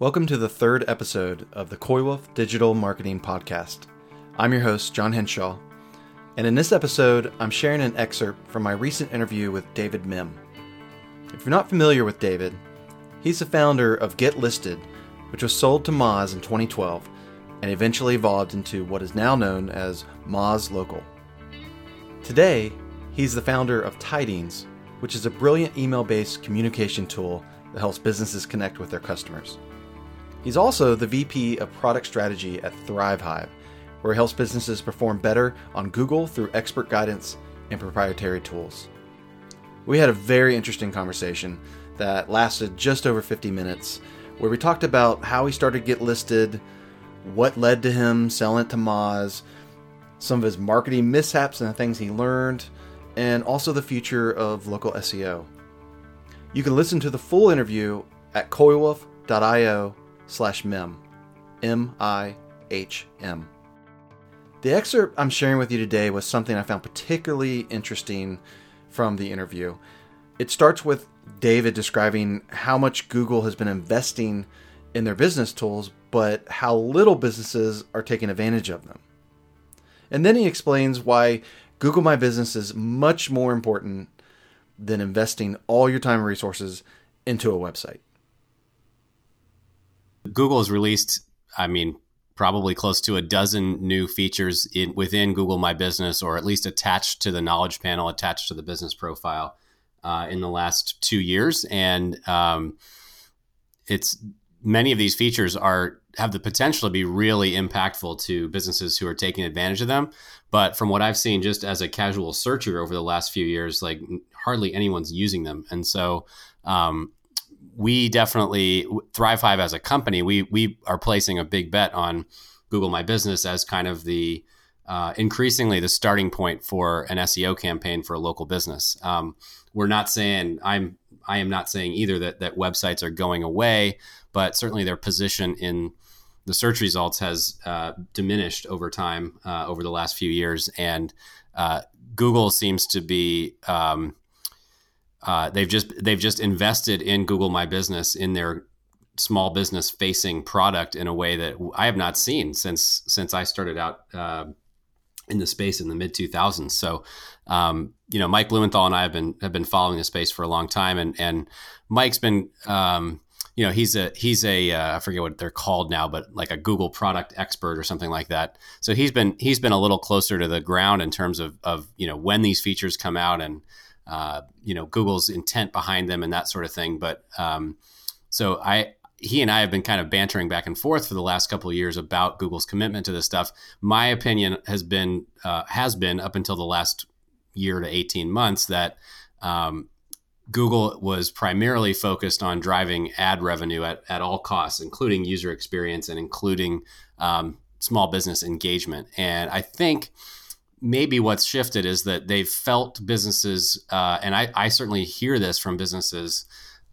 Welcome to the third episode of the Coywolf Digital Marketing Podcast. I'm your host, Jon Henshaw, and in this episode, I'm sharing an excerpt from my recent interview with David Mihm. If you're not familiar with David, he's the founder of Get Listed, which was sold to Moz in 2012 and eventually evolved into what is now known as Moz Local. Today, he's the founder of Tidings, which is a brilliant email based communication tool that helps businesses connect with their customers. He's also the VP of Product Strategy at ThriveHive, where he helps businesses perform better on Google through expert guidance and proprietary tools. We had a very interesting conversation that lasted just over 50 minutes, where we talked about how he started to get listed, what led to him selling it to Moz, some of his marketing mishaps and the things he learned, and also the future of local SEO. You can listen to the full interview at coywolf.io slash mihm, M-I-H-M. The excerpt I'm sharing with you today was something I found particularly interesting from the interview. It starts with David describing how much Google has been investing in their business tools, but how little businesses are taking advantage of them. And then he explains why Google My Business is much more important than investing all your time and resources into a website. Google has released, I mean, probably close to a dozen new features in, within Google My Business, or at least attached to the knowledge panel, attached to the business profile, uh, in the last two years, and um, it's many of these features are have the potential to be really impactful to businesses who are taking advantage of them. But from what I've seen, just as a casual searcher over the last few years, like hardly anyone's using them, and so um, we definitely ThriveHive as a company. We we are placing a big bet on Google My Business as kind of the uh, increasingly the starting point for an SEO campaign for a local business. Um, we're not saying I'm I am not saying either that that websites are going away, but certainly their position in the search results has uh, diminished over time uh, over the last few years, and uh, Google seems to be um, uh, they've just they've just invested in Google My Business in their small business facing product in a way that I have not seen since since I started out uh, in the space in the mid 2000s. So, um, you know, Mike Blumenthal and I have been have been following the space for a long time, and and Mike's been. Um, you know he's a he's a uh, I forget what they're called now, but like a Google product expert or something like that. So he's been he's been a little closer to the ground in terms of of you know when these features come out and uh, you know Google's intent behind them and that sort of thing. But um, so I he and I have been kind of bantering back and forth for the last couple of years about Google's commitment to this stuff. My opinion has been uh, has been up until the last year to eighteen months that um, Google was primarily focused on driving ad revenue at, at all costs, including user experience and including um, small business engagement. And I think maybe what's shifted is that they've felt businesses, uh, and I, I, certainly hear this from businesses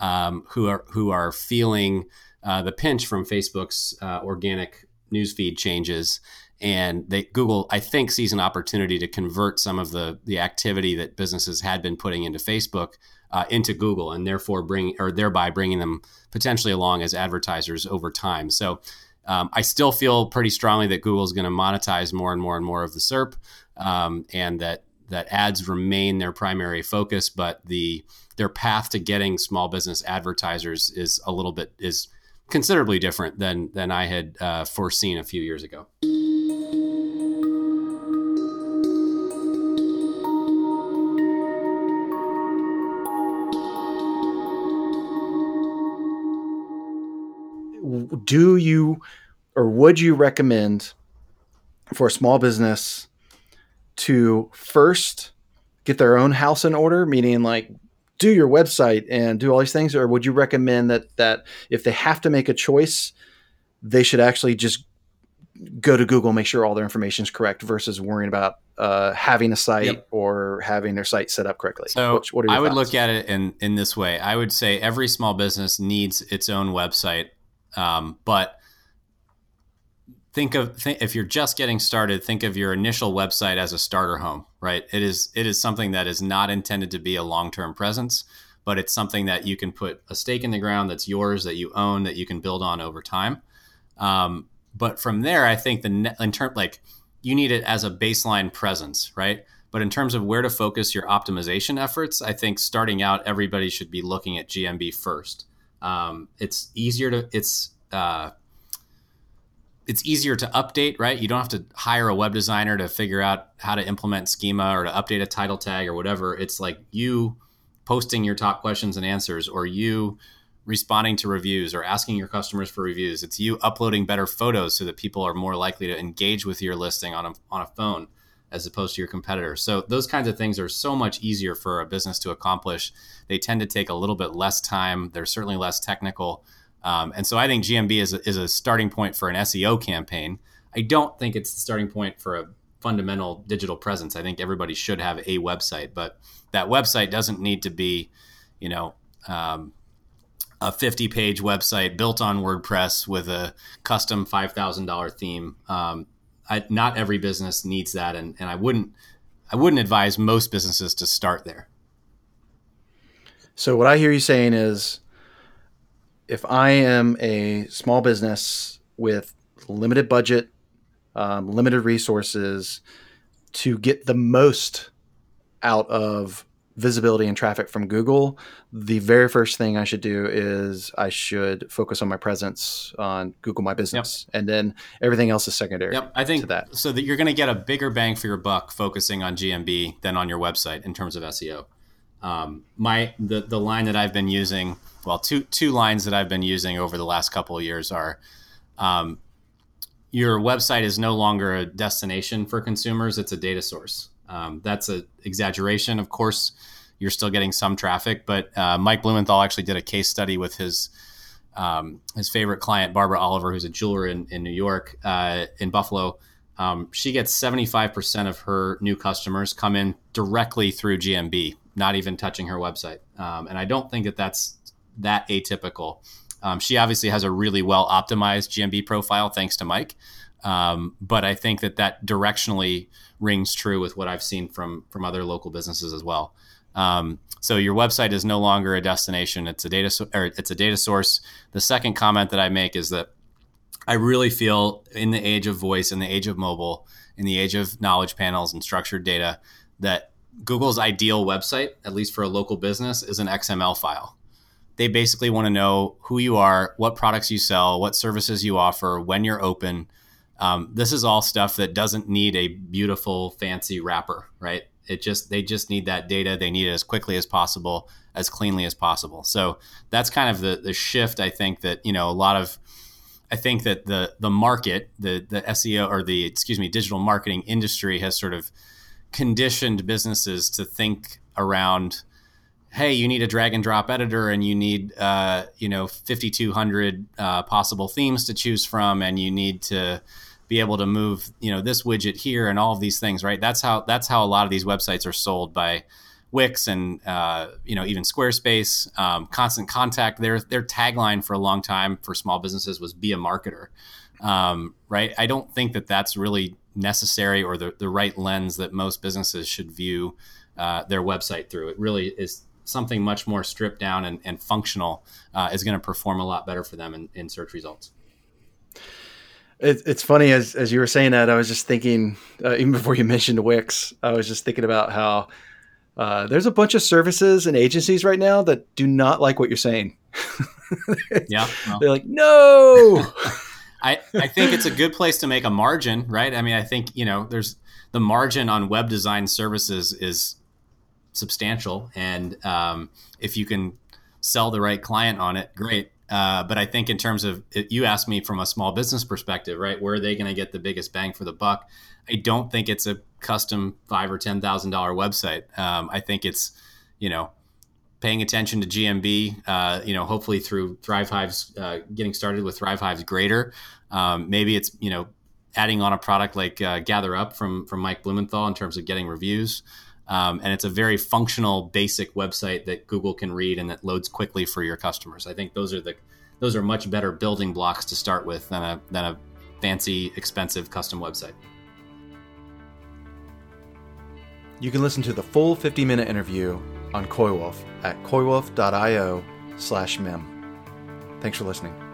um, who are who are feeling uh, the pinch from Facebook's uh, organic newsfeed changes, and they Google I think sees an opportunity to convert some of the the activity that businesses had been putting into Facebook uh, into Google, and therefore bring or thereby bringing them potentially along as advertisers over time. So. Um, I still feel pretty strongly that Google is going to monetize more and more and more of the SERP um, and that that ads remain their primary focus, but the their path to getting small business advertisers is a little bit is considerably different than than I had uh, foreseen a few years ago. Do you or would you recommend for a small business to first get their own house in order, meaning like do your website and do all these things, or would you recommend that that if they have to make a choice, they should actually just go to Google, make sure all their information is correct, versus worrying about uh, having a site yep. or having their site set up correctly. So what, what I would thoughts? look at it in in this way. I would say every small business needs its own website, um, but think of think, if you're just getting started think of your initial website as a starter home right it is it is something that is not intended to be a long-term presence but it's something that you can put a stake in the ground that's yours, that you own, that you can build on over time. Um, but from there, I think the in term like you need it as a baseline presence, right? But in terms of where to focus your optimization efforts, I think starting out, everybody should be looking at GMB first. Um, it's easier to it's uh, it's easier to update, right? You don't have to hire a web designer to figure out how to implement schema or to update a title tag or whatever. It's like you posting your top questions and answers or you responding to reviews or asking your customers for reviews. It's you uploading better photos so that people are more likely to engage with your listing on a, on a phone as opposed to your competitor. So those kinds of things are so much easier for a business to accomplish. They tend to take a little bit less time. They're certainly less technical. Um, and so I think GMB is a, is a starting point for an SEO campaign. I don't think it's the starting point for a fundamental digital presence. I think everybody should have a website, but that website doesn't need to be, you know, um, a 50 page website built on WordPress with a custom $5,000 theme. Um, I, not every business needs that. And, and I wouldn't, I wouldn't advise most businesses to start there. So what I hear you saying is if I am a small business with limited budget, um, limited resources to get the most out of visibility and traffic from Google, the very first thing I should do is I should focus on my presence on Google My Business, yep. and then everything else is secondary. Yep, I think that. So that you're going to get a bigger bang for your buck focusing on GMB than on your website in terms of SEO. Um, my the the line that I've been using well, two two lines that I've been using over the last couple of years are. Um, your website is no longer a destination for consumers; it's a data source. Um, that's an exaggeration, of course. You're still getting some traffic, but uh, Mike Blumenthal actually did a case study with his um, his favorite client, Barbara Oliver, who's a jeweler in, in New York, uh, in Buffalo. Um, she gets 75% of her new customers come in directly through GMB, not even touching her website. Um, and I don't think that that's that atypical. Um, she obviously has a really well optimized GMB profile, thanks to Mike. Um, but I think that that directionally rings true with what I've seen from from other local businesses as well. Um, so your website is no longer a destination; it's a data so- or it's a data source. The second comment that I make is that I really feel in the age of voice, in the age of mobile, in the age of knowledge panels and structured data, that Google's ideal website, at least for a local business, is an XML file they basically want to know who you are, what products you sell, what services you offer, when you're open. Um, this is all stuff that doesn't need a beautiful, fancy wrapper, right? It just they just need that data. They need it as quickly as possible, as cleanly as possible. So that's kind of the the shift. I think that you know a lot of. I think that the the market, the the SEO or the excuse me, digital marketing industry has sort of conditioned businesses to think around hey, you need a drag and drop editor and you need, uh, you know, 5,200 uh, possible themes to choose from, and you need to be able to move, you know, this widget here and all of these things, right? That's how that's how a lot of these websites are sold by Wix and uh, you know even Squarespace. Um, Constant Contact, their their tagline for a long time for small businesses was "Be a marketer," um, right? I don't think that that's really necessary or the, the right lens that most businesses should view uh, their website through. It really is something much more stripped down and, and functional uh, is going to perform a lot better for them in, in search results. It, it's funny as as you were saying that, I was just thinking, uh, even before you mentioned Wix, I was just thinking about how uh, there's a bunch of services and agencies right now that do not like what you're saying. yeah, well. they're like, no. I, I think it's a good place to make a margin, right? I mean, I think you know, there's the margin on web design services is substantial, and um, if you can sell the right client on it, great. Uh, but I think in terms of you asked me from a small business perspective, right? Where are they going to get the biggest bang for the buck? I don't think it's a custom five or ten thousand dollar website. Um, I think it's you know paying attention to GMB. Uh, you know, hopefully through ThriveHive's, uh, getting started with ThriveHive's Greater. Um, maybe it's you know adding on a product like uh, GatherUp from from Mike Blumenthal in terms of getting reviews. Um, and it's a very functional, basic website that Google can read and that loads quickly for your customers. I think those are the those are much better building blocks to start with than a than a fancy, expensive custom website. You can listen to the full 50 minute interview on Coywolf at coywolf.io slash mihm. Thanks for listening.